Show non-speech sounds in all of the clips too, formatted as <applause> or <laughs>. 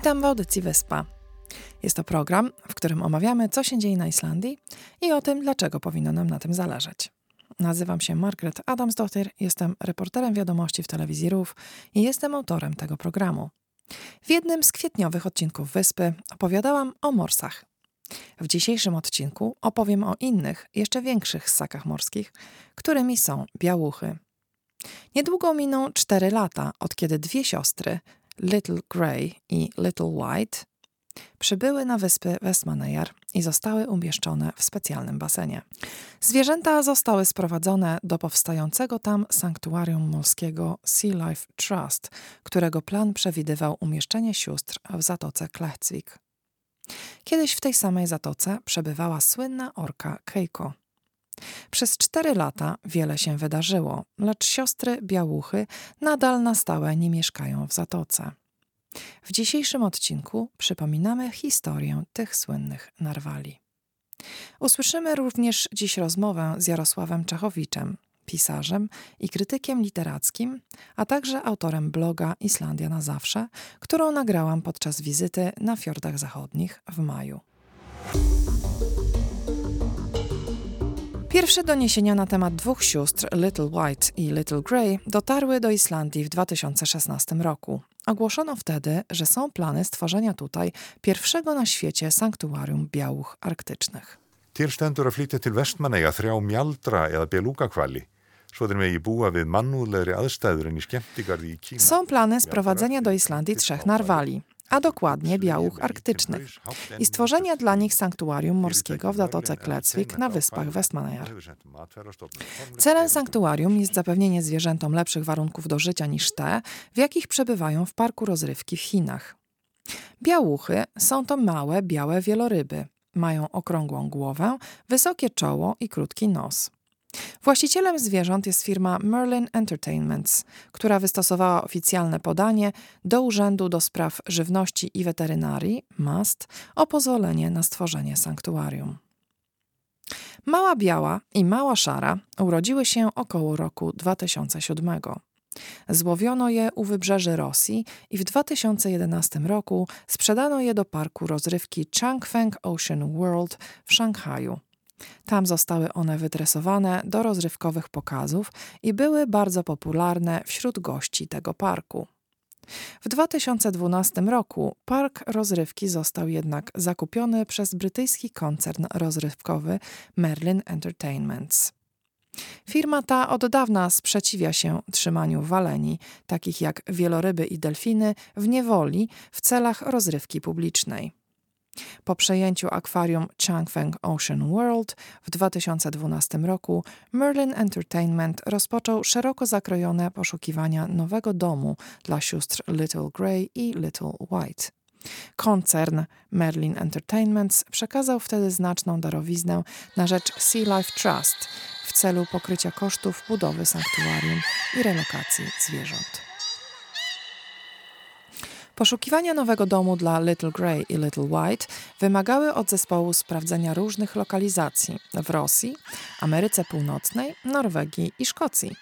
Witam w audycji Wyspa. Jest to program, w którym omawiamy, co się dzieje na Islandii i o tym, dlaczego powinno nam na tym zależeć. Nazywam się Margaret Adamsdottir, jestem reporterem wiadomości w telewizji RUF i jestem autorem tego programu. W jednym z kwietniowych odcinków Wyspy opowiadałam o morsach. W dzisiejszym odcinku opowiem o innych, jeszcze większych ssakach morskich, którymi są białuchy. Niedługo miną cztery lata, od kiedy dwie siostry, Little Grey i Little White, przybyły na wyspy Westmanejar i zostały umieszczone w specjalnym basenie. Zwierzęta zostały sprowadzone do powstającego tam sanktuarium morskiego Sea Life Trust, którego plan przewidywał umieszczenie sióstr w zatoce Klechcwik. Kiedyś w tej samej zatoce przebywała słynna orka Keiko. Przez cztery lata wiele się wydarzyło, lecz siostry Białuchy nadal na stałe nie mieszkają w zatoce. W dzisiejszym odcinku przypominamy historię tych słynnych narwali. Usłyszymy również dziś rozmowę z Jarosławem Czachowiczem, pisarzem i krytykiem literackim, a także autorem bloga Islandia na zawsze, którą nagrałam podczas wizyty na fiordach zachodnich w maju. Pierwsze doniesienia na temat dwóch sióstr, Little White i Little Grey, dotarły do Islandii w 2016 roku. Ogłoszono wtedy, że są plany stworzenia tutaj pierwszego na świecie sanktuarium białuch arktycznych. Til stendur að flytja til vestmanneja þrjá mjaldra eða Kína. Są plany sprowadzenia do Islandii trzech narwali, a dokładnie białuch arktycznych i stworzenia dla nich sanktuarium morskiego w Zatoce Klecwik na wyspach Westmanejar. Celem sanktuarium jest zapewnienie zwierzętom lepszych warunków do życia niż te, w jakich przebywają w parku rozrywki w Chinach. Białuchy są to małe, białe wieloryby. Mają okrągłą głowę, wysokie czoło i krótki nos. Właścicielem zwierząt jest firma Merlin Entertainments, która wystosowała oficjalne podanie do Urzędu do Spraw Żywności i Weterynarii MAST o pozwolenie na stworzenie sanktuarium. Mała Biała i Mała Szara urodziły się około roku 2007. Złowiono je u wybrzeży Rosji i w 2011 roku sprzedano je do parku rozrywki Changfeng Ocean World w Szanghaju. Tam zostały one wydresowane do rozrywkowych pokazów i były bardzo popularne wśród gości tego parku. W 2012 roku park rozrywki został jednak zakupiony przez brytyjski koncern rozrywkowy Merlin Entertainments. Firma ta od dawna sprzeciwia się trzymaniu waleni, takich jak wieloryby i delfiny, w niewoli w celach rozrywki publicznej. Po przejęciu akwarium Changfeng Ocean World w 2012 roku Merlin Entertainment rozpoczął szeroko zakrojone poszukiwania nowego domu dla sióstr Little Grey i Little White. Koncern Merlin Entertainments przekazał wtedy znaczną darowiznę na rzecz Sea Life Trust w celu pokrycia kosztów budowy sanktuarium i relokacji zwierząt. Poszukiwania nowego domu dla Little Grey i Little White wymagały od zespołu sprawdzenia różnych lokalizacji w Rosji, Ameryce Północnej, Norwegii i Szkocji.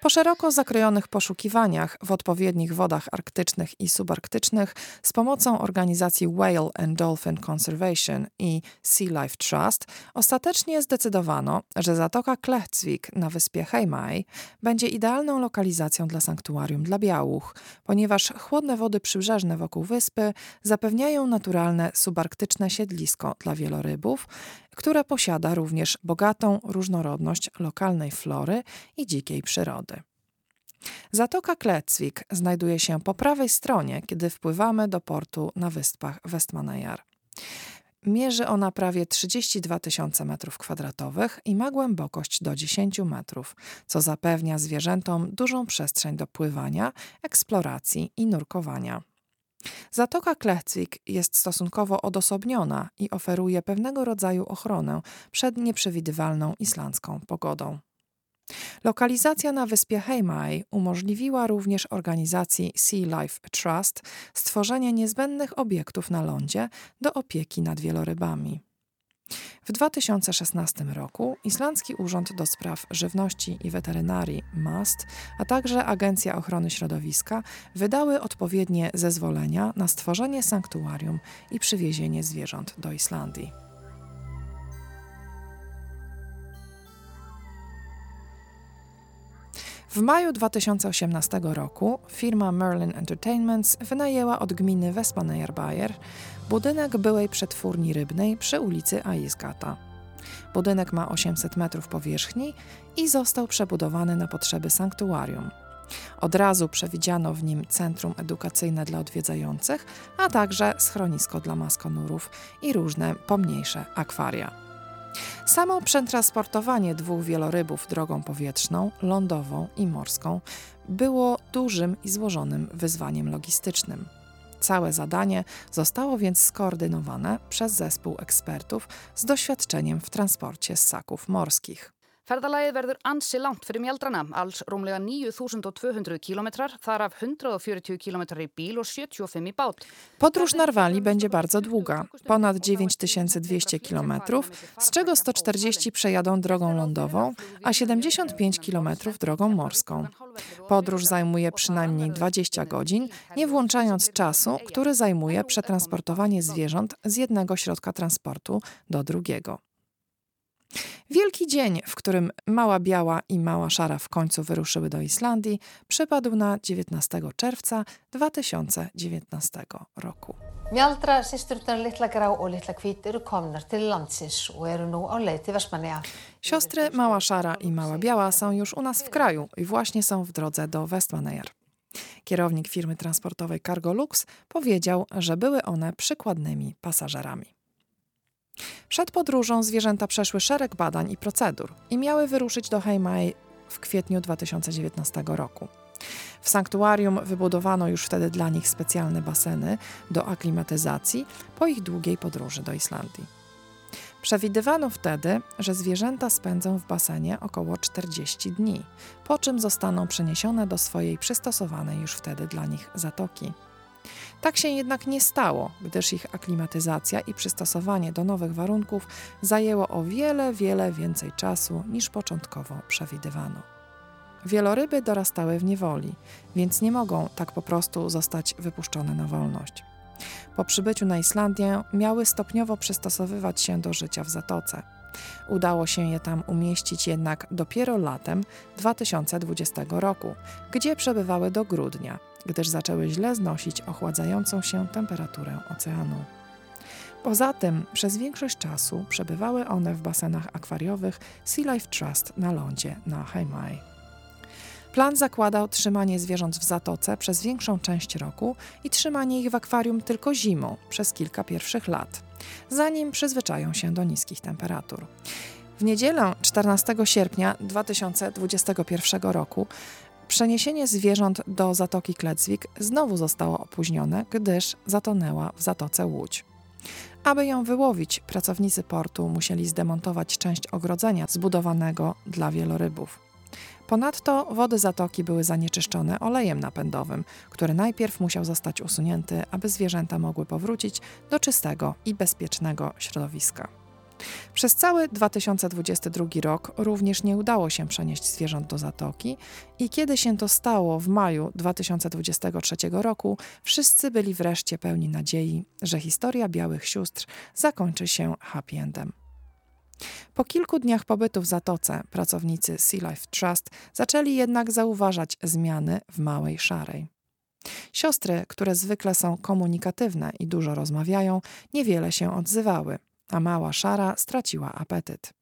Po szeroko zakrojonych poszukiwaniach w odpowiednich wodach arktycznych i subarktycznych z pomocą organizacji Whale and Dolphin Conservation i Sea Life Trust ostatecznie zdecydowano, że Zatoka Klechcwik na wyspie Heimai będzie idealną lokalizacją dla sanktuarium dla białuch, ponieważ chłodne wody przybrzeżne wokół wyspy zapewniają naturalne subarktyczne siedlisko dla wielorybów, które posiada również bogatą różnorodność lokalnej flory i dzikiej przyrody. Zatoka Klecwik znajduje się po prawej stronie, kiedy wpływamy do portu na wyspach Westmanejar. Mierzy ona prawie 32 tysiące metrów kwadratowych i ma głębokość do 10 metrów, co zapewnia zwierzętom dużą przestrzeń do pływania, eksploracji i nurkowania. Zatoka Klecwik jest stosunkowo odosobniona i oferuje pewnego rodzaju ochronę przed nieprzewidywalną islandzką pogodą. Lokalizacja na wyspie Heimai umożliwiła również organizacji Sea Life Trust stworzenie niezbędnych obiektów na lądzie do opieki nad wielorybami. W 2016 roku Islandzki Urząd do Spraw Żywności i Weterynarii MAST, a także Agencja Ochrony Środowiska wydały odpowiednie zezwolenia na stworzenie sanktuarium i przywiezienie zwierząt do Islandii. W maju 2018 roku firma Merlin Entertainments wynajęła od gminy Westmannaeyjar budynek byłej przetwórni rybnej przy ulicy Aisgata. Budynek ma 800 metrów powierzchni i został przebudowany na potrzeby sanktuarium. Od razu przewidziano w nim centrum edukacyjne dla odwiedzających, a także schronisko dla maskonurów i różne pomniejsze akwaria. Samo przetransportowanie dwóch wielorybów drogą powietrzną, lądową i morską było dużym i złożonym wyzwaniem logistycznym. Całe zadanie zostało więc skoordynowane przez zespół ekspertów z doświadczeniem w transporcie ssaków morskich. Ferðalagið verður ansi langt fyrir alls rúmlega 9200 kilometrar, þar af 140 kilometrar i bil og 75 i bát. Podróż Narwali będzie bardzo długa, ponad 9200 kilometrów, z czego 140 przejadą drogą lądową, a 75 kilometrów drogą morską. Podróż zajmuje przynajmniej 20 godzin, nie włączając czasu, który zajmuje przetransportowanie zwierząt z jednego środka transportu do drugiego. Wielki dzień, w którym Mała Biała i Mała Szara w końcu wyruszyły do Islandii, przypadł na 19 czerwca 2019 roku. Mjaldra, systurnar Litla Grá og Litla Hvít eru komnar til landsins og eru nú á leið til Vestmannaeyja. Siostry Mała Szara i Mała Biała są już u nas w kraju i właśnie są w drodze do Westmannaeyjar. Kierownik firmy transportowej Cargolux powiedział, że były one przykładnymi pasażerami. Przed podróżą zwierzęta przeszły szereg badań i procedur i miały wyruszyć do Heimai w kwietniu 2019 roku. W sanktuarium wybudowano już wtedy dla nich specjalne baseny do aklimatyzacji po ich długiej podróży do Islandii. Przewidywano wtedy, że zwierzęta spędzą w basenie około 40 dni, po czym zostaną przeniesione do swojej przystosowanej już wtedy dla nich zatoki. Tak się jednak nie stało, gdyż ich aklimatyzacja i przystosowanie do nowych warunków zajęło o wiele, wiele więcej czasu niż początkowo przewidywano. Wieloryby dorastały w niewoli, więc nie mogą tak po prostu zostać wypuszczone na wolność. Po przybyciu na Islandię miały stopniowo przystosowywać się do życia w zatoce. Udało się je tam umieścić jednak dopiero latem 2020 roku, gdzie przebywały do grudnia, gdyż zaczęły źle znosić ochładzającą się temperaturę oceanu. Poza tym przez większość czasu przebywały one w basenach akwariowych Sea Life Trust na lądzie na Haimai. Plan zakładał trzymanie zwierząt w zatoce przez większą część roku i trzymanie ich w akwarium tylko zimą przez kilka pierwszych lat, zanim przyzwyczają się do niskich temperatur. W niedzielę 14 sierpnia 2021 roku Przeniesienie zwierząt do Zatoki Klecwik znowu zostało opóźnione, gdyż zatonęła w Zatoce Łódź. Aby ją wyłowić, pracownicy portu musieli zdemontować część ogrodzenia zbudowanego dla wielorybów. Ponadto wody zatoki były zanieczyszczone olejem napędowym, który najpierw musiał zostać usunięty, aby zwierzęta mogły powrócić do czystego i bezpiecznego środowiska. Przez cały 2022 rok również nie udało się przenieść zwierząt do zatoki i kiedy się to stało w maju 2023 roku, wszyscy byli wreszcie pełni nadziei, że historia białych sióstr zakończy się happy endem. Po kilku dniach pobytu w zatoce pracownicy Sea Life Trust zaczęli jednak zauważać zmiany w małej szarej. Siostry, które zwykle są komunikatywne i dużo rozmawiają, niewiele się odzywały a mała szara straciła apetyt.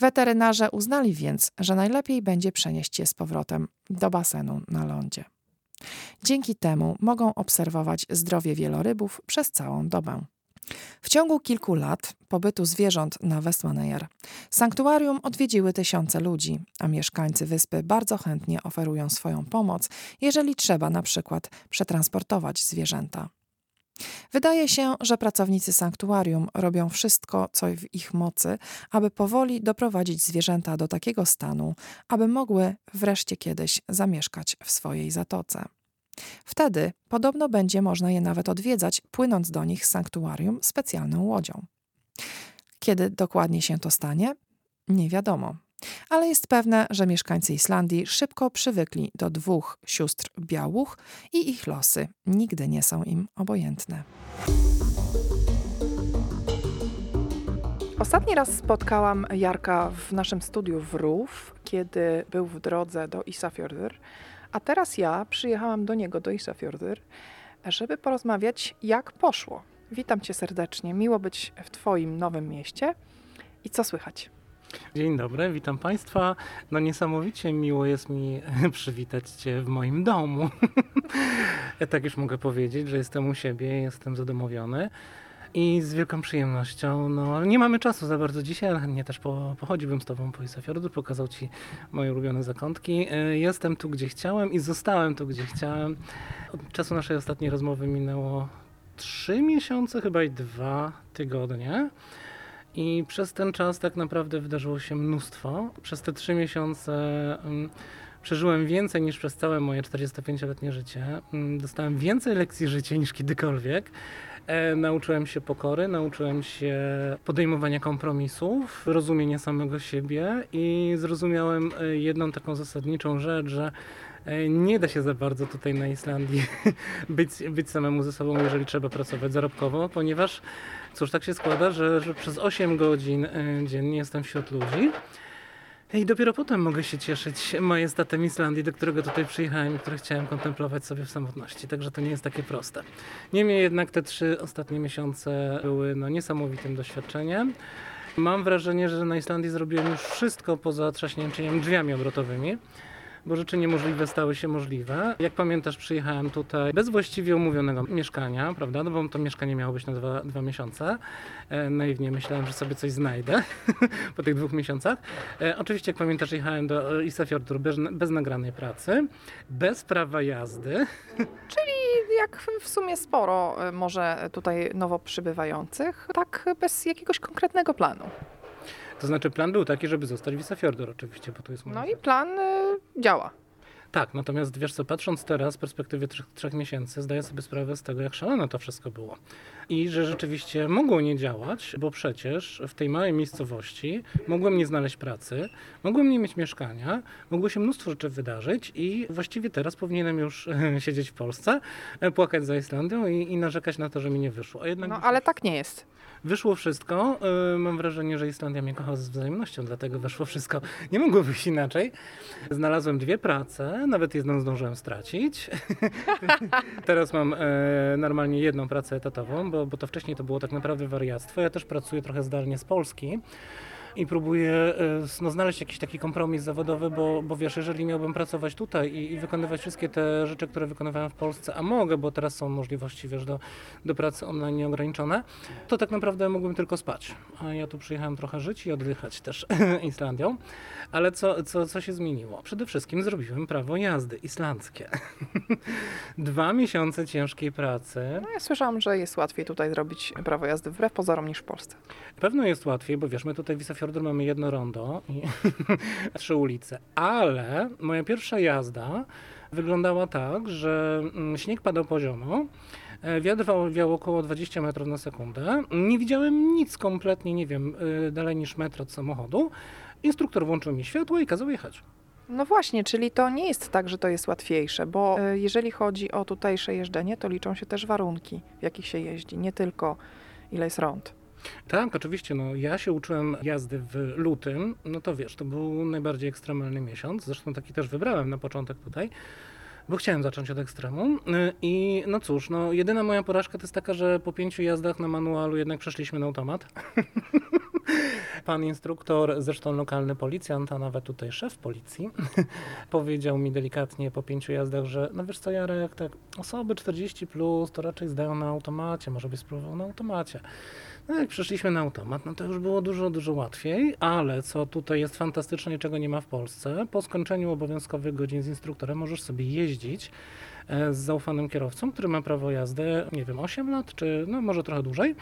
Weterynarze uznali więc, że najlepiej będzie przenieść je z powrotem do basenu na lądzie. Dzięki temu mogą obserwować zdrowie wielorybów przez całą dobę. W ciągu kilku lat pobytu zwierząt na Westmannaeyjar sanktuarium odwiedziły tysiące ludzi, a mieszkańcy wyspy bardzo chętnie oferują swoją pomoc, jeżeli trzeba na przykład przetransportować zwierzęta. Wydaje się, że pracownicy sanktuarium robią wszystko, co w ich mocy, aby powoli doprowadzić zwierzęta do takiego stanu, aby mogły wreszcie kiedyś zamieszkać w swojej zatoce. Wtedy podobno będzie można je nawet odwiedzać, płynąc do nich z sanktuarium specjalną łodzią. Kiedy dokładnie się to stanie? Nie wiadomo. Ale jest pewne, że mieszkańcy Islandii szybko przywykli do dwóch sióstr białuch i ich losy nigdy nie są im obojętne. Ostatni raz spotkałam Jarka w naszym studiu w Rów, kiedy był w drodze do Isafjordur, a teraz ja przyjechałam do niego, do Isafjordur, żeby porozmawiać, jak poszło. Witam cię serdecznie, miło być w twoim nowym mieście. I co słychać? Dzień dobry, witam Państwa. No niesamowicie miło jest mi <laughs> przywitać Cię w moim domu. <laughs> tak już mogę powiedzieć, że jestem u siebie, jestem zadomowiony. I z wielką przyjemnością, no nie mamy czasu za bardzo dzisiaj, ale chętnie też po, pochodziłbym z Tobą po Isafjordu, pokazał Ci moje ulubione zakątki. E, jestem tu, gdzie chciałem i zostałem tu, gdzie chciałem. Od czasu naszej ostatniej rozmowy minęło trzy miesiące, chyba i dwa tygodnie. I przez ten czas tak naprawdę wydarzyło się mnóstwo. Przez te trzy miesiące um, przeżyłem więcej niż przez całe moje 45-letnie życie. Um, dostałem więcej lekcji życia niż kiedykolwiek. E, nauczyłem się pokory, nauczyłem się podejmowania kompromisów, rozumienia samego siebie i zrozumiałem e, jedną taką zasadniczą rzecz, że e, nie da się za bardzo tutaj na Islandii <laughs> być, być samemu ze sobą, jeżeli trzeba pracować zarobkowo, ponieważ cóż, tak się składa, że, że przez 8 godzin dziennie jestem wśród ludzi. I dopiero potem mogę się cieszyć majestatem Islandii, do którego tutaj przyjechałem i który chciałem kontemplować sobie w samotności. Także to nie jest takie proste. Niemniej jednak te trzy ostatnie miesiące były no, niesamowitym doświadczeniem. Mam wrażenie, że na Islandii zrobiłem już wszystko poza trzaśnięciem drzwiami obrotowymi bo rzeczy niemożliwe stały się możliwe. Jak pamiętasz, przyjechałem tutaj bez właściwie umówionego mieszkania, prawda? No bo to mieszkanie miało być na dwa, dwa miesiące. E, naiwnie myślałem, że sobie coś znajdę <laughs> po tych dwóch miesiącach. E, oczywiście, jak pamiętasz, jechałem do Isafjordur bez, bez nagranej pracy, bez prawa jazdy. <laughs> Czyli jak w sumie sporo e, może tutaj nowo przybywających, tak bez jakiegoś konkretnego planu. To znaczy plan był taki, żeby zostać Wisafjordur oczywiście, bo to jest No i plan y, działa. Tak, natomiast wiesz co, patrząc teraz z perspektywy trzech, trzech, miesięcy, zdaję sobie sprawę z tego, jak szalone to wszystko było. I że rzeczywiście mogło nie działać, bo przecież w tej małej miejscowości mogłem nie znaleźć pracy, mogłem nie mieć mieszkania, mogło się mnóstwo rzeczy wydarzyć i właściwie teraz powinienem już <laughs> siedzieć w Polsce, e, płakać za Islandią i, i narzekać na to, że mi nie wyszło. No ale tak nie jest. Wyszło wszystko. E, mam wrażenie, że Islandia mnie kocha z wzajemnością, dlatego wyszło wszystko. Nie mogło być inaczej. Znalazłem dwie prace, nawet jedną zdążyłem stracić. <laughs> Teraz mam e, normalnie jedną pracę etatową, bo, bo to wcześniej to było tak naprawdę wariactwo. Ja też pracuję trochę zdalnie z Polski i próbuję e, no, znaleźć jakiś taki kompromis zawodowy, bo, bo wiesz, jeżeli miałbym pracować tutaj i, i, wykonywać wszystkie te rzeczy, które wykonywałem w Polsce, a mogę, bo teraz są możliwości, wiesz, do, do pracy online nieograniczone, to tak naprawdę mógłbym tylko spać. A ja tu przyjechałem trochę żyć i oddychać też <laughs> Islandią. Ale co, co, co się zmieniło? Przede wszystkim zrobiłem prawo jazdy islandzkie. <laughs> Dwa miesiące ciężkiej pracy. No ja słyszałam, że jest łatwiej tutaj zrobić prawo jazdy wbrew pozorom niż w Polsce. Pewno jest łatwiej, bo wiesz, my tutaj w Isafjordur mamy jedno rondo i <laughs> trzy ulice, ale moja pierwsza jazda wyglądała tak, że mm, śnieg padał poziomo, e, Wiatr wiał około 20 metrów na sekundę. Nie widziałem nic kompletnie, nie wiem, e, dalej niż metr od samochodu. Instruktor włączył mi światło i kazał jechać. No właśnie, czyli to nie jest tak, że to jest łatwiejsze, bo e, jeżeli chodzi o tutejsze jeżdżenie, to liczą się też warunki, w jakich się jeździ, nie tylko ile jest rąd. Tak, oczywiście. No, ja się uczyłem jazdy w lutym. No to wiesz, to był najbardziej ekstremalny miesiąc. Zresztą taki też wybrałem na początek tutaj bo chciałem zacząć od ekstremum. I no cóż, no jedyna moja porażka to jest taka, że po pięciu jazdach na manualu jednak przeszliśmy na automat. <laughs> Pan instruktor, zresztą lokalny policjant, a nawet tutaj szef policji, <laughs> powiedział mi delikatnie po pięciu jazdach, że no wiesz co Jarek, tak osoby 40 plus to raczej zdają na automacie, może byś spróbował na automacie. No jak przeszliśmy na automat, no to już było dużo, dużo łatwiej, ale co tutaj jest fantastyczne i czego nie ma w Polsce, po skończeniu obowiązkowych godzin z instruktorem możesz sobie jeździć z zaufanym kierowcą, który ma prawo jazdy, nie wiem, 8 lat, czy no może trochę dłużej.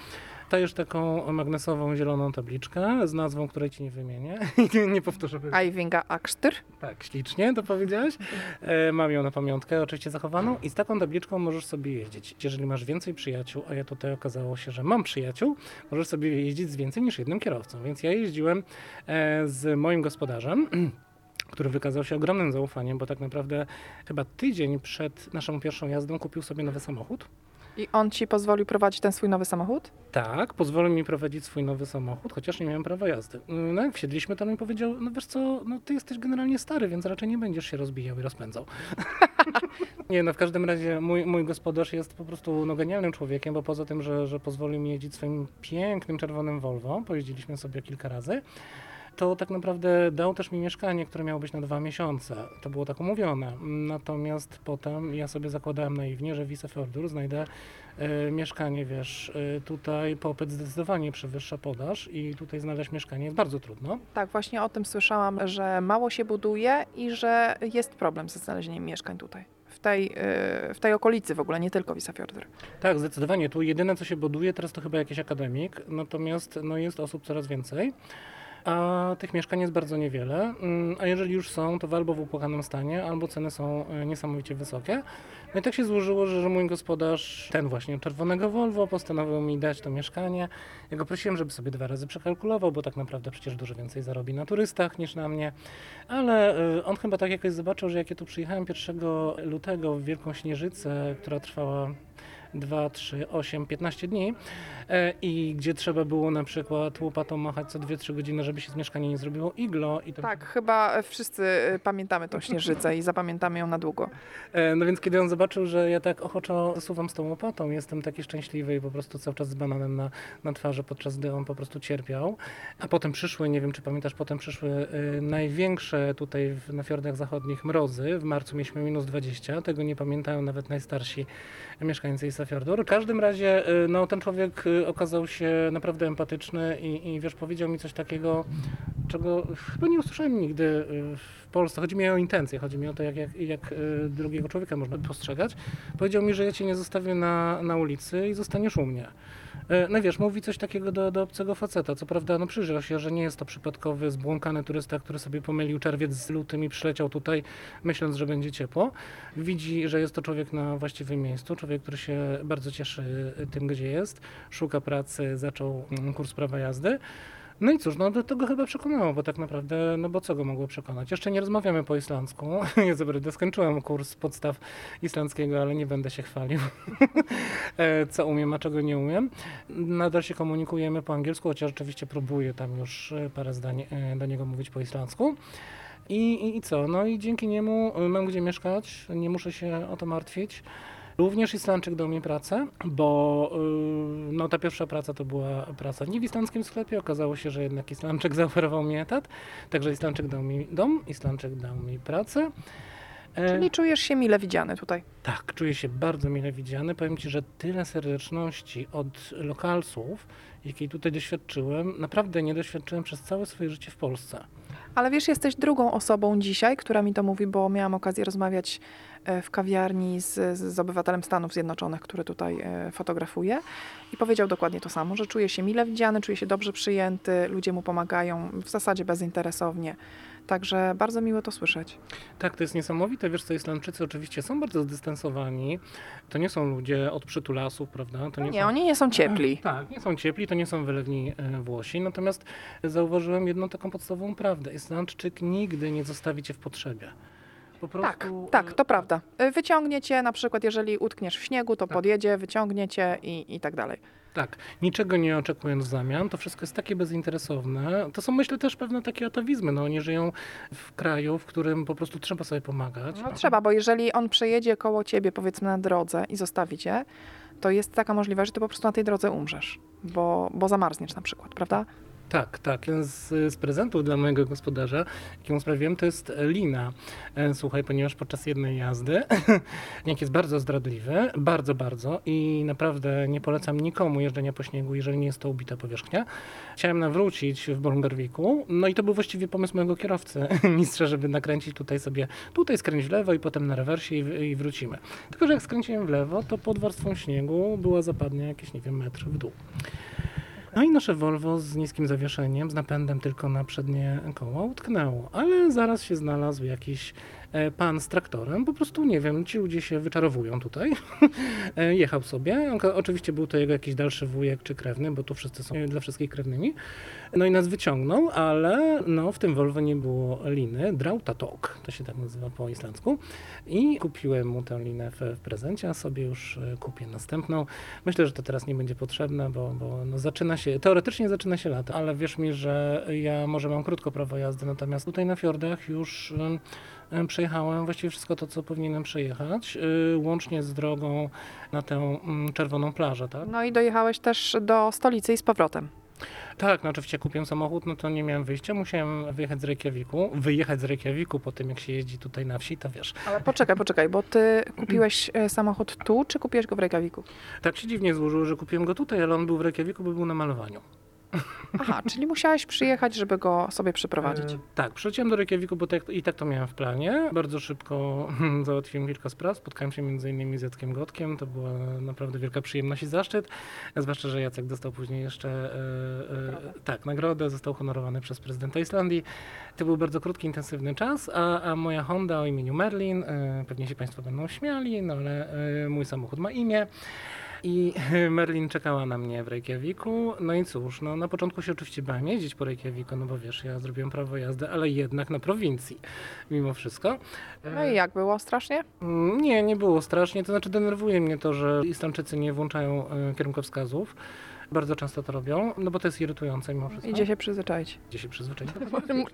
Dajesz taką magnesową, zieloną tabliczkę z nazwą, której ci nie wymienię. <laughs> nie, nie powtórzę. Ajwinga Aksztyr. Tak, ślicznie to powiedziałeś. E, mam ją na pamiątkę, oczywiście zachowaną i z taką tabliczką możesz sobie jeździć. Jeżeli masz więcej przyjaciół, a ja tutaj okazało się, że mam przyjaciół, możesz sobie jeździć z więcej niż jednym kierowcą. Więc ja jeździłem e, z moim gospodarzem. <clears throat> który wykazał się ogromnym zaufaniem, bo tak naprawdę chyba tydzień przed naszą pierwszą jazdą kupił sobie nowy samochód. I on ci pozwolił prowadzić ten swój nowy samochód? Tak, pozwolił mi prowadzić swój nowy samochód, chociaż nie miałem prawa jazdy. No jak wsiedliśmy, to on mi powiedział, no wiesz co, no ty jesteś generalnie stary, więc raczej nie będziesz się rozbijał i rozpędzał. <laughs> nie, no w każdym razie mój, mój gospodarz jest po prostu no, genialnym człowiekiem, bo poza tym, że, że pozwolił mi jeździć swoim pięknym czerwonym Volvo, pojeździliśmy sobie kilka razy, to tak naprawdę dał też mi mieszkanie, które miało być na dwa miesiące. To było tak umówione. Natomiast potem ja sobie zakładałem naiwnie, że w Isefjordur znajdę e, mieszkanie, wiesz, e, tutaj popyt zdecydowanie przewyższa podaż i tutaj znaleźć mieszkanie jest bardzo trudno. Tak, właśnie o tym słyszałam, że mało się buduje i że jest problem ze znalezieniem mieszkań tutaj. W tej, y, w tej okolicy w ogóle, nie tylko w Isafjordur. Tak, zdecydowanie. Tu jedyne, co się buduje, teraz to chyba jakiś akademik, natomiast no, jest osób coraz więcej a tych mieszkań jest bardzo niewiele, mm, a jeżeli już są, to albo w upłakanym stanie, albo ceny są e, niesamowicie wysokie. No i tak się złożyło, że, że mój gospodarz, ten właśnie czerwonego Volvo, postanowił mi dać to mieszkanie. Ja go prosiłem, żeby sobie dwa razy przekalkulował, bo tak naprawdę przecież dużo więcej zarobi na turystach niż na mnie, ale e, on chyba tak jakoś zobaczył, że jak ja tu przyjechałem 1 lutego w Wielką Śnieżycę, która trwała 2, 3, 8, 15 dni e, i gdzie trzeba było na przykład łopatą machać co 2-3 godziny, żeby się z mieszkania nie zrobiło iglo. I to... Tak, chyba wszyscy y, pamiętamy tą śnieżycę i zapamiętamy ją na długo. E, no więc kiedy on zobaczył, że ja tak ochoczo zasuwam z tą łopatą, jestem taki szczęśliwy i po prostu cały czas z bananem na, na twarzy, podczas gdy on po prostu cierpiał. A potem przyszły, nie wiem czy pamiętasz, potem przyszły y, największe tutaj w, na fiordach zachodnich mrozy. W marcu mieliśmy minus 20, tego nie pamiętają nawet najstarsi mieszkańcy Isafjordur. W każdym razie y, no, ten człowiek y, okazał się naprawdę empatyczny i, i wiesz, powiedział mi coś takiego, czego chyba nie usłyszałem nigdy y, w Polsce. Chodzi mi o intencje, chodzi mi o to, jak, jak, jak drugiego człowieka można postrzegać. Powiedział mi, że ja cię nie zostawię na, na ulicy i zostaniesz u mnie. E, no wiesz, mówi coś takiego do, do obcego faceta. Co prawda, no przyjrzał się, że nie jest to przypadkowy, zbłąkany turysta, który sobie pomylił czerwiec z lutym i przyleciał tutaj, myśląc, że będzie ciepło. Widzi, że jest to człowiek na właściwym miejscu, człowiek, który się bardzo cieszy tym, gdzie jest, szuka pracy, zaczął mm, kurs prawa jazdy. No i cóż, no do tego chyba przekonało, bo tak naprawdę, no bo co go mogło przekonać? Jeszcze nie rozmawiamy po islandzku. <laughs> Ja naprawdę skończyłem kurs podstaw islandzkiego, ale nie będę się chwalił, <laughs> e, co umiem, a czego nie umiem. Nadal się komunikujemy po angielsku, chociaż oczywiście próbuję tam już e, parę zdań e, do niego mówić po islandzku. I, i, I co? No i dzięki niemu mam gdzie mieszkać, nie muszę się o to martwić. Również Islandczyk dał mi pracę, bo yy, no, ta pierwsza praca to była praca nie w islandzkim sklepie. Okazało się, że jednak Islandczyk <laughs> zaoferował mi etat. Także Islandczyk dał mi dom, Islandczyk dał mi pracę. E, Czyli czujesz się mile widziany tutaj? Tak, czuję się bardzo mile widziany. Powiem Ci, że tyle serdeczności od lokalsów, jakiej tutaj doświadczyłem, naprawdę nie doświadczyłem przez całe swoje życie w Polsce. Ale wiesz, jesteś drugą osobą dzisiaj, która mi to mówi, bo miałam okazję rozmawiać w kawiarni z, z obywatelem Stanów Zjednoczonych, który tutaj e, fotografuje i powiedział dokładnie to samo, że czuje się mile widziany, czuje się dobrze przyjęty, ludzie mu pomagają w zasadzie bezinteresownie. Także bardzo miło to słyszeć. Tak, to jest niesamowite. Wiesz co, Islandczycy oczywiście są bardzo zdystansowani. To nie są ludzie od przytulasów, prawda? To nie, nie są... oni nie są ciepli. <clears throat> Tak, nie są ciepli, to nie są wylewni e, Włosi. Natomiast zauważyłem jedną taką podstawową prawdę. Islandczyk nigdy nie zostawi cię w potrzebie. Prostu, tak, tak, to prawda. E, wyciągnie cię, na przykład jeżeli utkniesz w śniegu, to tak. podjedzie, wyciągnie cię i, i tak dalej. Tak, niczego nie oczekując w zamian, to wszystko jest takie bezinteresowne. To są myślę też pewne takie atawizmy. No, oni żyją w kraju, w którym po prostu trzeba sobie pomagać. No trzeba, bo jeżeli on przejedzie koło ciebie powiedzmy na drodze i zostawi cię, to jest taka możliwość, że ty po prostu na tej drodze umrzesz, bo, bo zamarzniesz na przykład, prawda? Tak, tak. Jeden z, z prezentów dla mojego gospodarza, jaki sprawiłem, to jest lina. E, Słuchaj, ponieważ podczas jednej jazdy <laughs> śnieg jest bardzo zdradliwy, bardzo, bardzo i naprawdę nie polecam nikomu jeżdżenia po śniegu, jeżeli nie jest to ubita powierzchnia. Chciałem nawrócić w Bolungarwiku, no i to był właściwie pomysł mojego kierowcy, <laughs> mistrza, żeby nakręcić tutaj sobie, tutaj skręć w lewo i potem na rewersie i, i wrócimy. Tylko, że jak skręciłem w lewo, to pod warstwą śniegu była zapadnia jakieś, nie wiem, metr w dół. No i nasze Volvo z niskim zawieszeniem, z napędem tylko na przednie koła utknęło, ale zaraz się znalazł jakiś pan z traktorem, po prostu nie wiem, ci ludzie się wyczarowują tutaj. <laughs> E, Jechał sobie, oczywiście był to jego jakiś dalszy wujek czy krewny, bo tu wszyscy są e, dla wszystkich krewnymi. No i nas wyciągnął, ale no, w tym Volvo nie było liny, Drautatok, to się tak nazywa po islandzku. I kupiłem mu tę linę w, prezencie, a sobie już e, kupię następną. Myślę, że to teraz nie będzie potrzebne, bo, bo no zaczyna się, teoretycznie zaczyna się lato, ale wierz mi, że ja może mam krótko prawo jazdy, natomiast tutaj na fiordach już przejechałem właściwie wszystko to, co powinienem przejechać, y, łącznie z drogą na tę mm, czerwoną plażę, tak? No i dojechałeś też do stolicy i z powrotem. Tak, no oczywiście kupiłem samochód, no to nie miałem wyjścia, musiałem wyjechać z Reykjaviku, wyjechać z Reykjaviku po tym, jak się jeździ tutaj na wsi, to wiesz. Ale poczekaj, poczekaj, bo ty kupiłeś e, samochód tu, czy kupiłeś go w Reykjaviku? Tak się dziwnie złożyło, że kupiłem go tutaj, ale on był w Reykjaviku, bo był na malowaniu. Aha, czyli musiałeś przyjechać, żeby go sobie przyprowadzić. E, tak, przyleciałem do Reykjaviku, bo tak, i tak to miałem w planie. Bardzo szybko <laughs> załatwiłem kilka spraw. Spotkałem się między innymi z Jackiem Gotkiem. To była naprawdę wielka przyjemność i zaszczyt. Zwłaszcza, że Jacek dostał później jeszcze e, e, tak, nagrodę. Został honorowany przez prezydenta Islandii. To był bardzo krótki, intensywny czas, a, a moja Honda o imieniu Merlin, e, pewnie się Państwo będą śmiali, no ale e, mój samochód ma imię. I <laughs> Merlin czekała na mnie w Reykjaviku. No i cóż, no na początku się oczywiście bałem jeździć po Reykjaviku, no bo wiesz, ja zrobiłem prawo jazdy, ale jednak na prowincji, mimo wszystko. No i jak było? Strasznie? Nie, nie było strasznie. To znaczy denerwuje mnie to, że Islandczycy nie włączają e, kierunkowskazów. Bardzo często to robią, no bo to jest irytujące mimo wszystko. Idzie się przyzwyczaić. <laughs> Idzie się przyzwyczaić.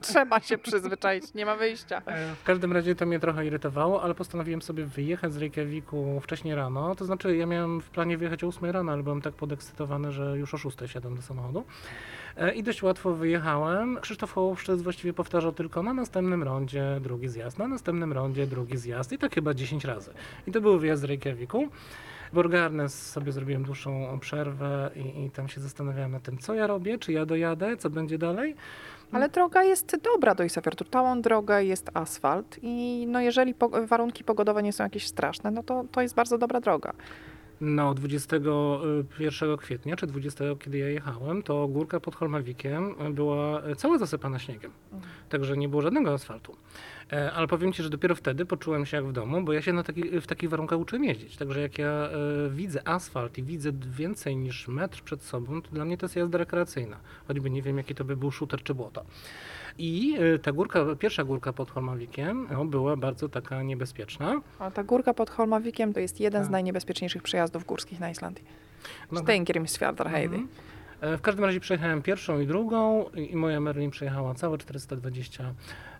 Trzeba się przyzwyczaić, nie ma wyjścia. E, W każdym razie to mnie trochę irytowało, ale postanowiłem sobie wyjechać z Reykjaviku wcześniej rano. To znaczy, ja miałem w planie wyjechać o 8 rano, ale byłem tak podekscytowany, że już o 6 siadam do samochodu. E, I dość łatwo wyjechałem. Krzysztof Hołowszczyc właściwie powtarzał tylko na następnym rondzie drugi zjazd, na następnym rondzie drugi zjazd i tak chyba 10 razy. I to był wyjazd z Reykjaviku. W Orgarnes sobie zrobiłem dłuższą przerwę i, i tam się zastanawiałem nad tym, co ja robię, czy ja dojadę, co będzie dalej. Ale droga jest dobra do Isafjordu. Całą drogę jest asfalt i no jeżeli po, warunki pogodowe nie są jakieś straszne, no to, to jest bardzo dobra droga. No, 21 kwietnia, czy 20, kiedy ja jechałem, to górka pod Holmawikiem była cała zasypana śniegiem. Także nie było żadnego asfaltu. E, Ale powiem Ci, że dopiero wtedy poczułem się jak w domu, bo ja się na taki, w takich warunkach uczyłem jeździć. Także jak ja e, widzę asfalt i widzę więcej niż metr przed sobą, to dla mnie to jest jazda rekreacyjna. Choćby nie wiem, jaki to by był shooter czy błoto. I e, ta górka, pierwsza górka pod Holmawikiem no, była bardzo taka niebezpieczna. A ta górka pod Holmawikiem to jest jeden z Tak. najniebezpieczniejszych przejazdów górskich na Islandii. No, Stengrimsfjardarheiði. Mhm. E, W każdym razie przejechałem pierwszą i drugą i moja Merlin przejechała całe 420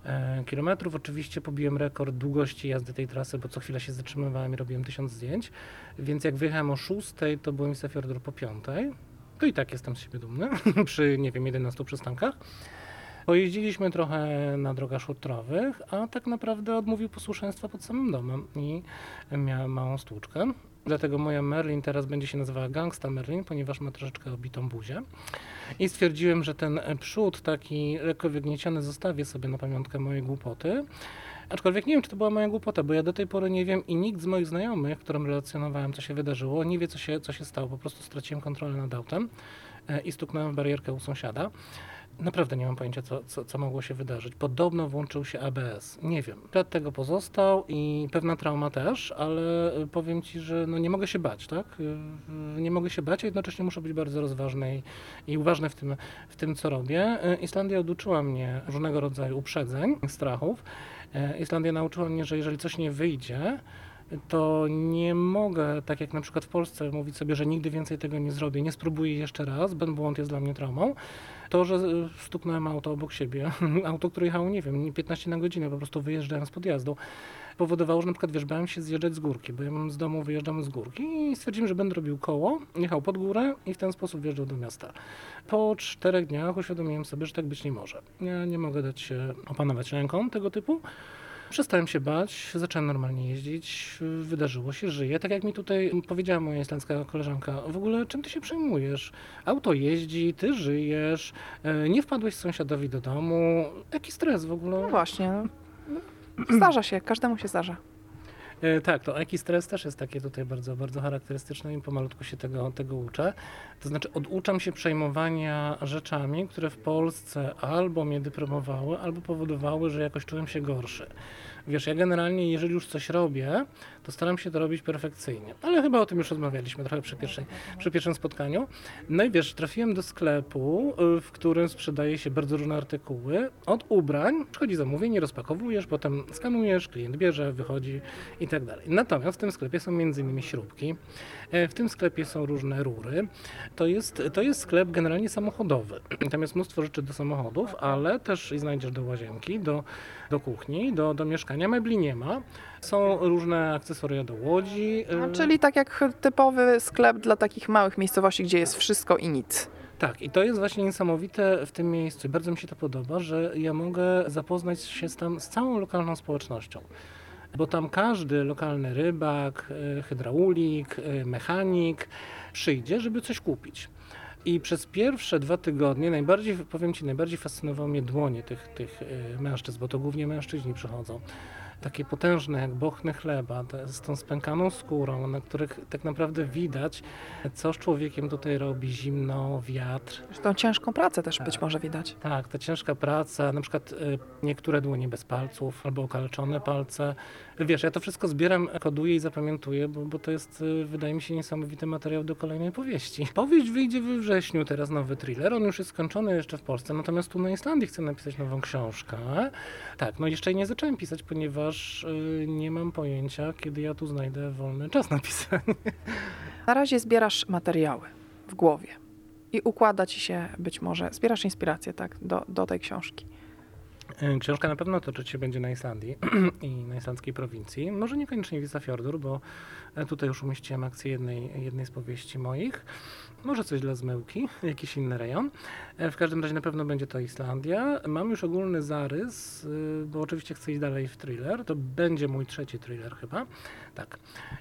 e, km. Oczywiście pobiłem rekord długości jazdy tej trasy, bo co chwilę się zatrzymywałem i robiłem tysiąc zdjęć. Więc jak wyjechałem o 6, to byłem w Isafjordur po 5. To i tak jestem z siebie dumny <laughs> przy, nie wiem, 11 przystankach. Pojeździliśmy trochę na drogach szutrowych, a tak naprawdę odmówił posłuszeństwa pod samym domem i miałem małą stłuczkę. Dlatego moja Merlin teraz będzie się nazywała Gangsta Merlin, ponieważ ma troszeczkę obitą buzię. I stwierdziłem, że ten przód taki lekko wygnieciony zostawię sobie na pamiątkę mojej głupoty. Aczkolwiek nie wiem, czy to była moja głupota, bo ja do tej pory nie wiem i nikt z moich znajomych, którym relacjonowałem, co się wydarzyło, nie wie, co się, co się stało. Po prostu straciłem kontrolę nad autem e, i stuknąłem w barierkę u sąsiada. Naprawdę nie mam pojęcia, co, co, co mogło się wydarzyć. Podobno włączył się ABS. Nie wiem. Ślad tego pozostał i pewna trauma też, ale y, powiem Ci, że no nie mogę się bać, tak? Y, y, Nie mogę się bać, a jednocześnie muszę być bardzo rozważny i, i uważny w tym, w tym, co robię. Islandia oduczyła mnie różnego rodzaju uprzedzeń, strachów. Islandia nauczyła mnie, że jeżeli coś nie wyjdzie, to nie mogę, tak jak na przykład w Polsce, mówić sobie, że nigdy więcej tego nie zrobię, nie spróbuję jeszcze raz, ben błąd jest dla mnie traumą. To, że y, stuknąłem auto obok siebie, <laughs> auto, które jechało, nie wiem, 15 na godzinę, po prostu wyjeżdżając z podjazdu, powodowało, że na przykład wiesz, bałem się zjeżdżać z górki, bo ja z domu wyjeżdżam z górki i stwierdziłem, że będę robił koło, jechał pod górę i w ten sposób wjeżdżał do miasta. Po czterech dniach uświadomiłem sobie, że tak być nie może. Ja nie mogę dać się opanować ręką tego typu. Przestałem się bać, zacząłem normalnie jeździć, wydarzyło się, żyję. Tak jak mi tutaj powiedziała moja islandzka koleżanka, w ogóle czym ty się przejmujesz? Auto jeździ, ty żyjesz, e, nie wpadłeś sąsiadowi do domu. Jaki stres w ogóle? No właśnie. no. Zdarza się, każdemu się zdarza. E, Tak, to jaki stres też jest takie tutaj bardzo, bardzo charakterystyczne i pomalutku się tego, tego uczę. To znaczy oduczam się przejmowania rzeczami, które w Polsce albo mnie depromowały, albo powodowały, że jakoś czułem się gorszy. Wiesz, ja generalnie, jeżeli już coś robię, to staram się to robić perfekcyjnie. Ale chyba o tym już rozmawialiśmy trochę przy, pierwszej, przy pierwszym spotkaniu. No i wiesz, trafiłem do sklepu, y, w którym sprzedaje się bardzo różne artykuły. Od ubrań, przychodzi zamówienie, rozpakowujesz, potem skanujesz, klient bierze, wychodzi i tak dalej. Natomiast w tym sklepie są m.in. śrubki, e, w tym sklepie są różne rury. To jest, to jest sklep generalnie samochodowy. <clears throat> Tam jest mnóstwo rzeczy do samochodów, ale też i znajdziesz do łazienki, do, do kuchni, do, do mieszkania. Mebli nie ma. Są różne akcesoria do łodzi. E, czyli tak jak typowy sklep dla takich małych miejscowości, gdzie jest wszystko i nic. Tak, i to jest właśnie niesamowite w tym miejscu. Bardzo mi się to podoba, że ja mogę zapoznać się z, tam, z całą lokalną społecznością. Bo tam każdy lokalny rybak, e, hydraulik, e, mechanik przyjdzie, żeby coś kupić. I przez pierwsze dwa tygodnie najbardziej, powiem Ci, najbardziej fascynowało mnie dłonie tych, tych mężczyzn, bo to głównie mężczyźni przychodzą. Takie potężne jak bochny chleba, z tą spękaną skórą, na których tak naprawdę widać, co z człowiekiem tutaj robi, zimno, wiatr. Zresztą ciężką pracę też być może widać. Tak, ta ciężka praca, na przykład y, niektóre dłonie bez palców albo okaleczone palce. Wiesz, ja to wszystko zbieram, koduję i zapamiętuję, bo, bo to jest, y, wydaje mi się, niesamowity materiał do kolejnej powieści. Powieść wyjdzie we wrześniu, teraz nowy thriller, on już jest skończony jeszcze w Polsce, natomiast tu na Islandii chcę napisać nową książkę. Tak, no jeszcze jej nie zacząłem pisać, ponieważ y, nie mam pojęcia, kiedy ja tu znajdę wolny czas na pisanie. Na razie zbierasz materiały w głowie i układa ci się być może, zbierasz inspirację tak, do, do tej książki. E, Książka na pewno toczyć się będzie na Islandii <clears throat> i na islandzkiej prowincji. Może niekoniecznie Wisafjordur, bo e, tutaj już umieściłem akcję jednej, jednej z powieści moich. Może coś dla zmyłki, jakiś inny rejon. E, W każdym razie na pewno będzie to Islandia. Mam już ogólny zarys, y, bo oczywiście chcę iść dalej w thriller. To będzie mój trzeci thriller chyba. Tak.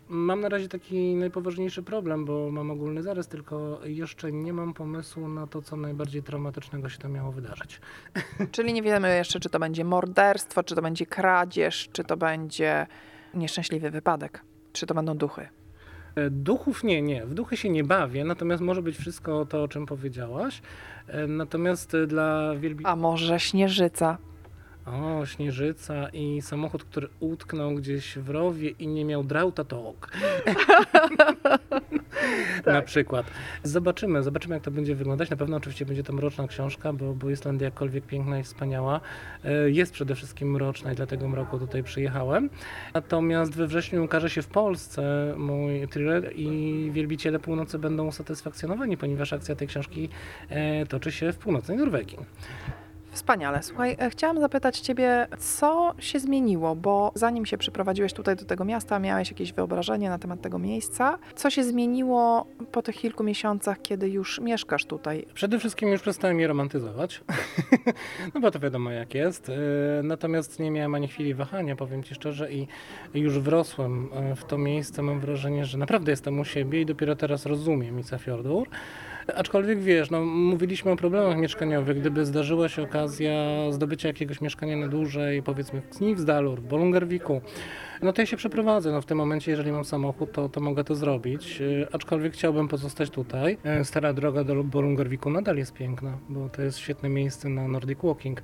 Mam na razie taki najpoważniejszy problem, bo mam ogólny zarys, tylko jeszcze nie mam pomysłu na to, co najbardziej traumatycznego się tam miało wydarzyć. <laughs> Czyli nie wiemy jeszcze, czy to będzie morderstwo, czy to będzie kradzież, czy to będzie nieszczęśliwy wypadek, czy to będą duchy. E, Duchów nie, nie. W duchy się nie bawię, natomiast może być wszystko to, o czym powiedziałaś. E, Natomiast e, dla wielbi... A może śnieżyca? O, śnieżyca i samochód, który utknął gdzieś w rowie i nie miał drauta, to ok. <laughs> Na przykład. Zobaczymy, zobaczymy jak to będzie wyglądać. Na pewno oczywiście będzie to mroczna książka, bo, bo Islandia jakkolwiek piękna i wspaniała, e, jest przede wszystkim mroczna i dlatego mroku tutaj przyjechałem. Natomiast we wrześniu ukaże się w Polsce mój thriller i wielbiciele północy będą usatysfakcjonowani, ponieważ akcja tej książki e, toczy się w północnej Norwegii. Wspaniale. Słuchaj, e, chciałam zapytać Ciebie, co się zmieniło, bo zanim się przyprowadziłeś tutaj do tego miasta, miałeś jakieś wyobrażenie na temat tego miejsca. Co się zmieniło po tych kilku miesiącach, kiedy już mieszkasz tutaj? Przede wszystkim już przestałem je romantyzować, <laughs> no bo to wiadomo jak jest. E, Natomiast nie miałem ani chwili wahania, powiem Ci szczerze, i już wrosłem e, w to miejsce. Mam wrażenie, że naprawdę jestem u siebie i dopiero teraz rozumiem Isafjordur. Aczkolwiek wiesz, no, mówiliśmy o problemach mieszkaniowych. Gdyby zdarzyła się okazja zdobycia jakiegoś mieszkania na dłużej, powiedzmy w Knivsdalur, w Bolungarviku, no to ja się przeprowadzę. No, w tym momencie, jeżeli mam samochód, to, to mogę to zrobić. E, Aczkolwiek chciałbym pozostać tutaj. E, Stara droga do Bolungarviku nadal jest piękna, bo to jest świetne miejsce na Nordic Walking,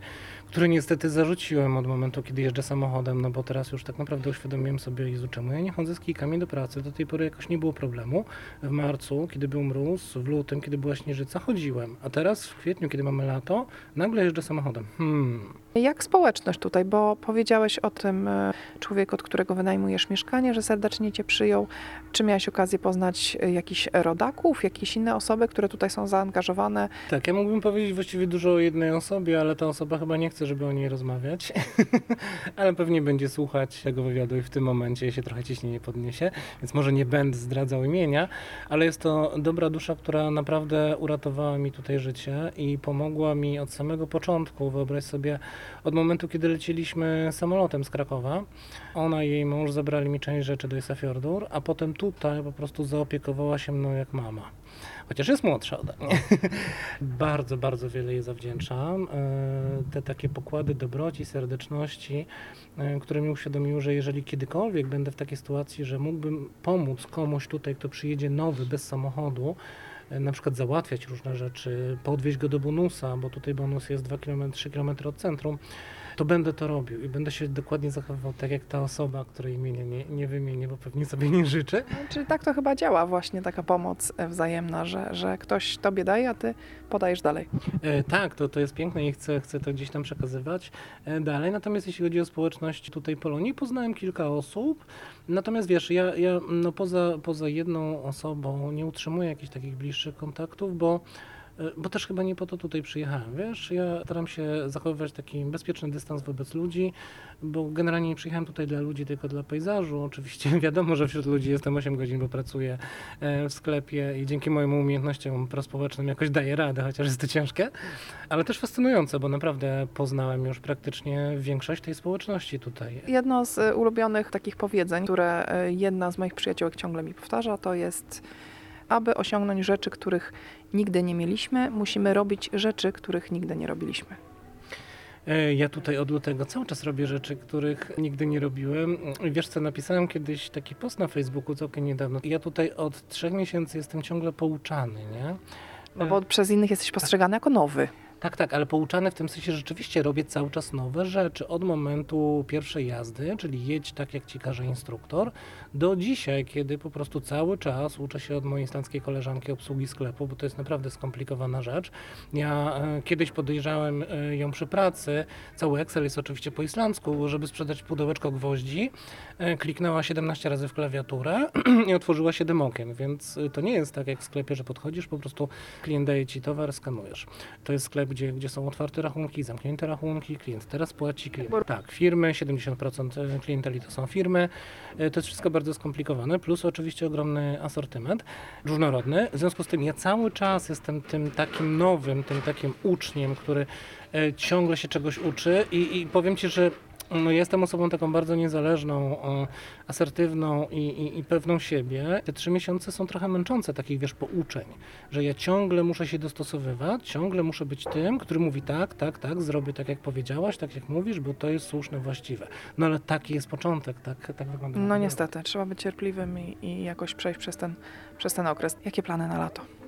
które niestety zarzuciłem od momentu, kiedy jeżdżę samochodem, no bo teraz już tak naprawdę uświadomiłem sobie, Jezu, czemu ja nie chodzę z kijkami do pracy. Do tej pory jakoś nie było problemu. W marcu, kiedy był mróz, w lutym, kiedy była śnieżyca, chodziłem. A teraz w kwietniu, kiedy mamy lato, nagle jeżdżę samochodem. Hmm. Jak społeczność tutaj, bo powiedziałeś o tym e, człowieku, od którego wynajmujesz mieszkanie, że serdecznie Cię przyjął. Czy miałeś okazję poznać y, jakichś rodaków, jakieś inne osoby, które tutaj są zaangażowane? Tak, ja mógłbym powiedzieć właściwie dużo o jednej osobie, ale ta osoba chyba nie chce, żeby o niej rozmawiać. <laughs> ale pewnie będzie słuchać tego wywiadu i w tym momencie się trochę ciśnienie podniesie, więc może nie będę zdradzał imienia, ale jest to dobra dusza, która naprawdę uratowała mi tutaj życie i pomogła mi od samego początku. Wyobraź sobie, od momentu, kiedy leciliśmy samolotem z Krakowa, ona i jej mąż zabrali mi część rzeczy do Isafjordur, a potem tutaj po prostu zaopiekowała się mną jak mama. Chociaż jest młodsza ode mnie. <laughs> bardzo, bardzo wiele jej zawdzięczam. E, Te takie pokłady dobroci, serdeczności, e, które mi uświadomiły, że jeżeli kiedykolwiek będę w takiej sytuacji, że mógłbym pomóc komuś tutaj, kto przyjedzie nowy, bez samochodu, e, na przykład załatwiać różne rzeczy, podwieźć go do bonusa, bo tutaj bonus jest 2 km, 3 km od centrum, to będę to robił i będę się dokładnie zachowywał tak jak ta osoba, której imienia nie, nie wymienię, bo pewnie sobie nie życzę. Czyli tak to chyba działa właśnie taka pomoc e, wzajemna, że, że ktoś Tobie daje, a Ty podajesz dalej. E, tak, to, to jest piękne i chcę, chcę to gdzieś tam przekazywać e, dalej. Natomiast jeśli chodzi o społeczność tutaj Polonii, poznałem kilka osób. Natomiast wiesz, ja, ja no poza, poza jedną osobą nie utrzymuję jakichś takich bliższych kontaktów, bo bo też chyba nie po to tutaj przyjechałem, wiesz, ja staram się zachowywać taki bezpieczny dystans wobec ludzi, bo generalnie nie przyjechałem tutaj dla ludzi, tylko dla pejzażu. Oczywiście <laughs> wiadomo, że wśród ludzi jestem 8 godzin, bo pracuję e, w sklepie i dzięki moim umiejętnościom prospołecznym jakoś daję radę, chociaż jest to ciężkie, ale też fascynujące, bo naprawdę poznałem już praktycznie większość tej społeczności tutaj. Jedno z e, ulubionych takich powiedzeń, które e, jedna z moich przyjaciółek ciągle mi powtarza, to jest aby osiągnąć rzeczy, których nigdy nie mieliśmy, musimy robić rzeczy, których nigdy nie robiliśmy. E, Ja tutaj od lutego cały czas robię rzeczy, których nigdy nie robiłem. Wiesz co, napisałem kiedyś taki post na Facebooku całkiem niedawno. Ja tutaj od trzech miesięcy jestem ciągle pouczany, nie? No bo przez innych jesteś postrzegany jako nowy. Tak, tak, ale pouczany w tym sensie, rzeczywiście robię cały czas nowe rzeczy. Od momentu pierwszej jazdy, czyli jedź tak, jak ci każe instruktor, do dzisiaj, kiedy po prostu cały czas uczę się od mojej islandzkiej koleżanki obsługi sklepu, bo to jest naprawdę skomplikowana rzecz. Ja e, kiedyś podejrzałem e, ją przy pracy, cały Excel jest oczywiście po islandzku, żeby sprzedać pudełeczko gwoździ. E, kliknęła 17 razy w klawiaturę <clears throat> i otworzyła 7 okien, więc to nie jest tak jak w sklepie, że podchodzisz, po prostu klient daje ci towar, skanujesz. To jest sklep, gdzie, gdzie są otwarte rachunki, zamknięte rachunki, klient teraz płaci, klient, tak, firmy, 70% klienteli to są firmy. E, To jest wszystko bardzo skomplikowane, plus oczywiście ogromny asortyment, różnorodny. W związku z tym ja cały czas jestem tym takim nowym, tym takim uczniem, który e, ciągle się czegoś uczy i, i powiem Ci, że no, jestem osobą taką bardzo niezależną, e, asertywną i, i, i pewną siebie. Te trzy miesiące są trochę męczące takich, wiesz, pouczeń, że ja ciągle muszę się dostosowywać, ciągle muszę być tym, który mówi tak, tak, tak, zrobię tak, jak powiedziałaś, tak jak mówisz, bo to jest słuszne, właściwe. No ale taki jest początek, tak, tak wygląda. No niestety, trzeba być cierpliwym i, i jakoś przejść przez ten, przez ten okres. Jakie plany na lato?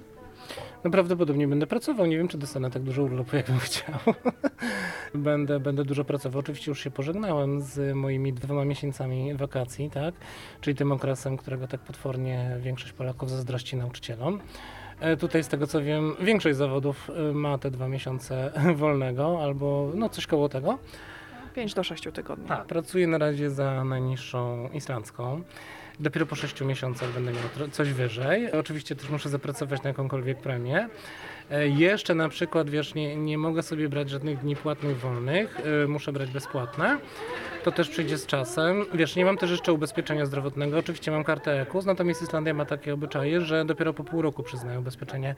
No prawdopodobnie będę pracował. Nie wiem, czy dostanę tak dużo urlopu, <laughs> jakbym chciał. będę, będę dużo pracował. Oczywiście już się pożegnałem z moimi dwoma miesiącami wakacji, tak? Czyli tym okresem, którego tak potwornie większość Polaków zazdrości nauczycielom. E, Tutaj z tego co wiem, większość zawodów e, ma te dwa miesiące <laughs> wolnego albo no coś koło tego. 5 do 6 tygodni. Tak, pracuję na razie za najniższą islandzką. Dopiero po 6 miesiącach będę miał coś wyżej. Oczywiście też muszę zapracować na jakąkolwiek premię. E, Jeszcze na przykład, wiesz, nie, nie mogę sobie brać żadnych dni płatnych wolnych, e, muszę brać bezpłatne. To też przyjdzie z czasem. Wiesz, nie mam też jeszcze ubezpieczenia zdrowotnego. Oczywiście mam kartę EKUS, natomiast Islandia ma takie obyczaje, że dopiero po pół roku przyznają ubezpieczenie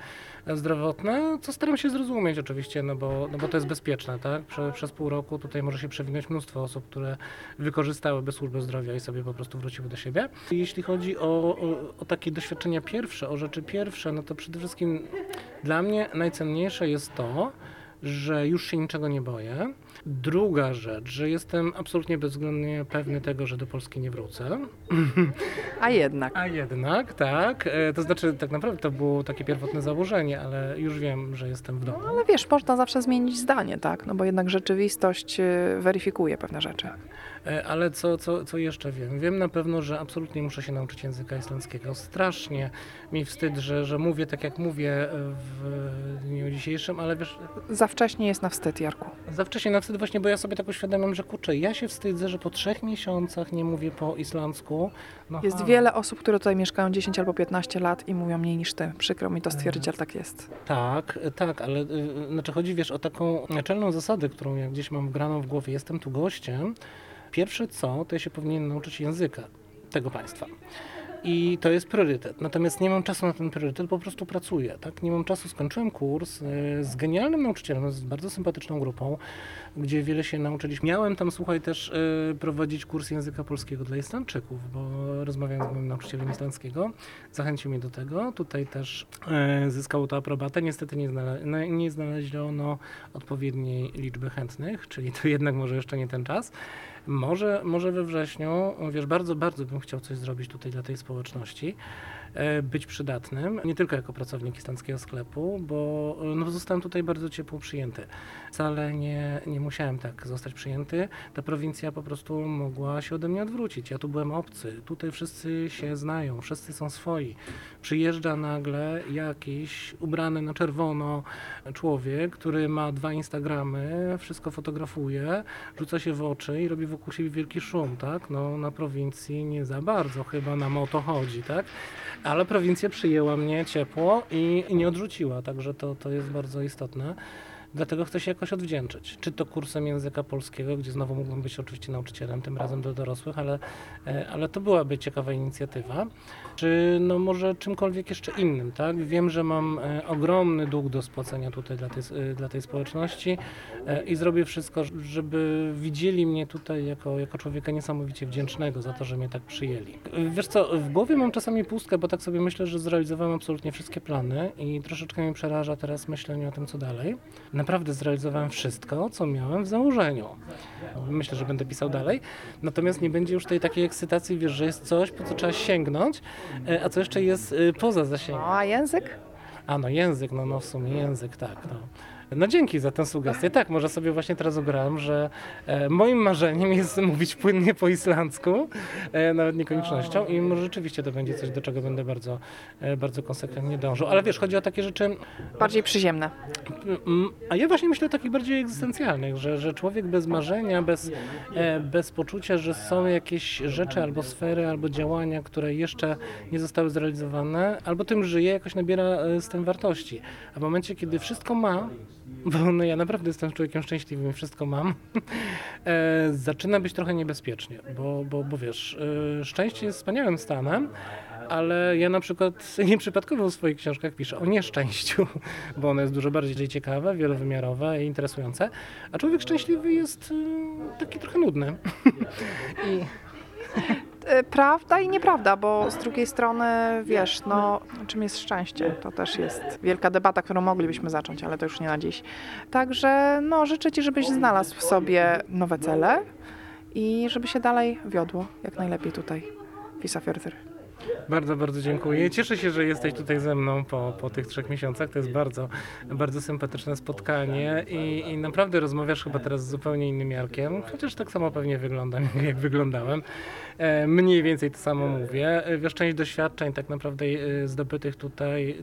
zdrowotne, co staram się zrozumieć oczywiście, no bo, no bo to jest bezpieczne, tak? Prze, przez pół roku tutaj może się przewinąć mnóstwo osób, które wykorzystałyby służbę zdrowia i sobie po prostu wróciły do siebie. Jeśli chodzi o, o, o takie doświadczenia pierwsze, o rzeczy pierwsze, no to przede wszystkim dla mnie najcenniejsze jest to, że już się niczego nie boję. Druga rzecz, że jestem absolutnie bezwzględnie pewny tego, że do Polski nie wrócę. <laughs> A jednak. A jednak, tak. E, To znaczy, tak naprawdę to było takie pierwotne założenie, ale już wiem, że jestem w domu. Ale wiesz, można zawsze zmienić zdanie, tak? No bo jednak rzeczywistość y, weryfikuje pewne rzeczy. E, Ale co, co, co jeszcze wiem? Wiem na pewno, że absolutnie muszę się nauczyć języka islandzkiego. Strasznie mi wstyd, że, że mówię tak jak mówię w dniu dzisiejszym, ale wiesz, za wcześnie jest na wstyd, Jarku? Za wcześnie na wstyd właśnie, bo ja sobie tak uświadamiam, że kurczę, ja się wstydzę, że po trzech miesiącach nie mówię po islandzku. No Jest wiele osób, które tutaj mieszkają 10 albo 15 lat i mówią mniej niż ty. Przykro mi to stwierdzić, ale tak jest. Tak, tak, ale y, znaczy chodzi, wiesz, o taką naczelną zasadę, którą ja gdzieś mam wgraną w głowie. Jestem tu gościem. Pierwsze co, to ja się powinien nauczyć języka tego państwa. I to jest priorytet. Natomiast nie mam czasu na ten priorytet, po prostu pracuję. Tak? Nie mam czasu. Skończyłem kurs y, z genialnym nauczycielem, z bardzo sympatyczną grupą, gdzie wiele się nauczyliśmy. Miałem tam, słuchaj, też y, prowadzić kurs języka polskiego dla Islandczyków, bo rozmawiałem z moim nauczycielem islandzkiego. Zachęcił mnie do tego. Tutaj też y, zyskało to aprobatę. Niestety nie, no, nie znaleziono odpowiedniej liczby chętnych, czyli to jednak może jeszcze nie ten czas. Może, może we wrześniu, wiesz, bardzo, bardzo bym chciał coś zrobić tutaj dla tej społeczności, być przydatnym, nie tylko jako pracownik islandzkiego sklepu, bo e, no, zostałem tutaj bardzo ciepło przyjęty. Wcale nie, nie musiałem tak zostać przyjęty. Ta prowincja po prostu mogła się ode mnie odwrócić. Ja tu byłem obcy, tutaj wszyscy się znają, wszyscy są swoi. Przyjeżdża nagle jakiś ubrany na czerwono człowiek, który ma dwa Instagramy, wszystko fotografuje, rzuca się w oczy i robi wokół siebie wielki szum, tak? No na prowincji nie za bardzo chyba nam o to chodzi, tak? Ale prowincja przyjęła mnie ciepło i, i nie odrzuciła, także to, to jest bardzo istotne. Dlatego chcę się jakoś odwdzięczyć. Czy to kursem języka polskiego, gdzie znowu mógłbym być oczywiście nauczycielem, tym razem do dorosłych, ale, e, ale to byłaby ciekawa inicjatywa. Czy no może czymkolwiek jeszcze innym, tak? Wiem, że mam e, ogromny dług do spłacenia tutaj dla tej, e, dla tej społeczności e, i zrobię wszystko, żeby widzieli mnie tutaj jako, jako człowieka niesamowicie wdzięcznego za to, że mnie tak przyjęli. Wiesz co, w głowie mam czasami pustkę, bo tak sobie myślę, że zrealizowałem absolutnie wszystkie plany i troszeczkę mnie przeraża teraz myślenie o tym, co dalej. Naprawdę zrealizowałem wszystko, co miałem w założeniu. Myślę, że będę pisał dalej. Natomiast nie będzie już tej takiej ekscytacji, wiesz, że jest coś, po co trzeba sięgnąć, a co jeszcze jest e, poza zasięgiem. A język? A no język, no, no w sumie język, tak. No. No dzięki za tę sugestię. Tak, może sobie właśnie teraz obrałem, że e, moim marzeniem jest mówić płynnie po islandzku, e, nawet nie koniecznością i może rzeczywiście to będzie coś, do czego będę bardzo, e, bardzo konsekwentnie dążył. Ale wiesz, chodzi o takie rzeczy, Bardziej przyziemne. A ja właśnie myślę o takich bardziej egzystencjalnych, że, że człowiek bez marzenia, bez, bez poczucia, że są jakieś rzeczy albo sfery, albo działania, które jeszcze nie zostały zrealizowane, albo tym żyje, jakoś nabiera z tym wartości. A w momencie, kiedy wszystko ma, bo no ja naprawdę jestem człowiekiem szczęśliwym wszystko mam, <laughs> e, zaczyna być trochę niebezpiecznie, bo, bo, bo wiesz, e, szczęście jest wspaniałym stanem, ale ja na przykład <laughs> nieprzypadkowo w swoich książkach piszę o nieszczęściu, <laughs> bo ono jest dużo bardziej ciekawe, wielowymiarowe i interesujące, a człowiek szczęśliwy jest y, taki trochę nudny. I E, Prawda i nieprawda, bo z drugiej strony, wiesz, no, czym jest szczęście? To też jest wielka debata, którą moglibyśmy zacząć, ale to już nie na dziś. Także, no, życzę Ci, żebyś znalazł w sobie nowe cele i żeby się dalej wiodło, jak najlepiej tutaj w Isafjordur. Bardzo, bardzo dziękuję. Cieszę się, że jesteś tutaj ze mną po, po tych trzech miesiącach. To jest bardzo, bardzo sympatyczne spotkanie i, i naprawdę rozmawiasz chyba teraz z zupełnie innym Jarkiem, chociaż tak samo pewnie wyglądam, <laughs> jak wyglądałem. E, mniej więcej to samo mówię. E, Wiesz, część doświadczeń tak naprawdę e, zdobytych tutaj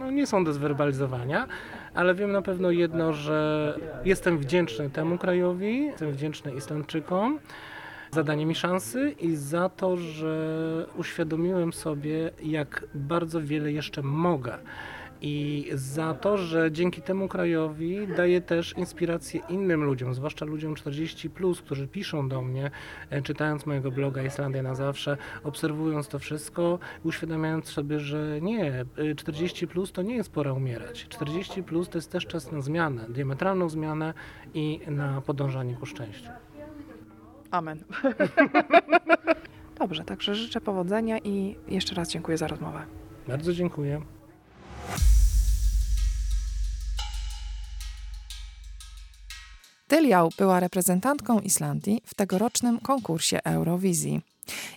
no, nie są do zwerbalizowania, ale wiem na pewno jedno, że jestem wdzięczny temu krajowi, jestem wdzięczny Islandczykom za danie mi szansy i za to, że uświadomiłem sobie, jak bardzo wiele jeszcze mogę. I za to, że dzięki temu krajowi daję też inspirację innym ludziom, zwłaszcza ludziom 40, którzy piszą do mnie, e, czytając mojego bloga Islandia na zawsze, obserwując to wszystko, uświadamiając sobie, że nie, e, 40 to nie jest pora umierać. 40 to jest też czas na zmianę, diametralną zmianę i na podążanie ku szczęściu. Amen. <laughs> Dobrze, także życzę powodzenia i jeszcze raz dziękuję za rozmowę. Bardzo dziękuję. Tyliał była reprezentantką Islandii w tegorocznym konkursie Eurowizji.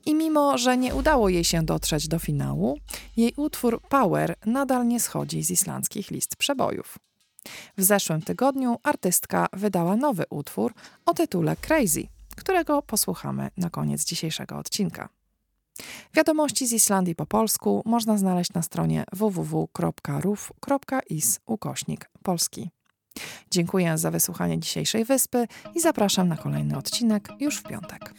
I mimo, że nie udało jej się dotrzeć do finału, jej utwór Power nadal nie schodzi z islandzkich list przebojów. W zeszłym tygodniu artystka wydała nowy utwór o tytule Crazy, którego posłuchamy na koniec dzisiejszego odcinka. Wiadomości z Islandii po polsku można znaleźć na stronie www.ruf.is ukośnik polski. Dziękuję za wysłuchanie dzisiejszej wyspy i zapraszam na kolejny odcinek już w piątek.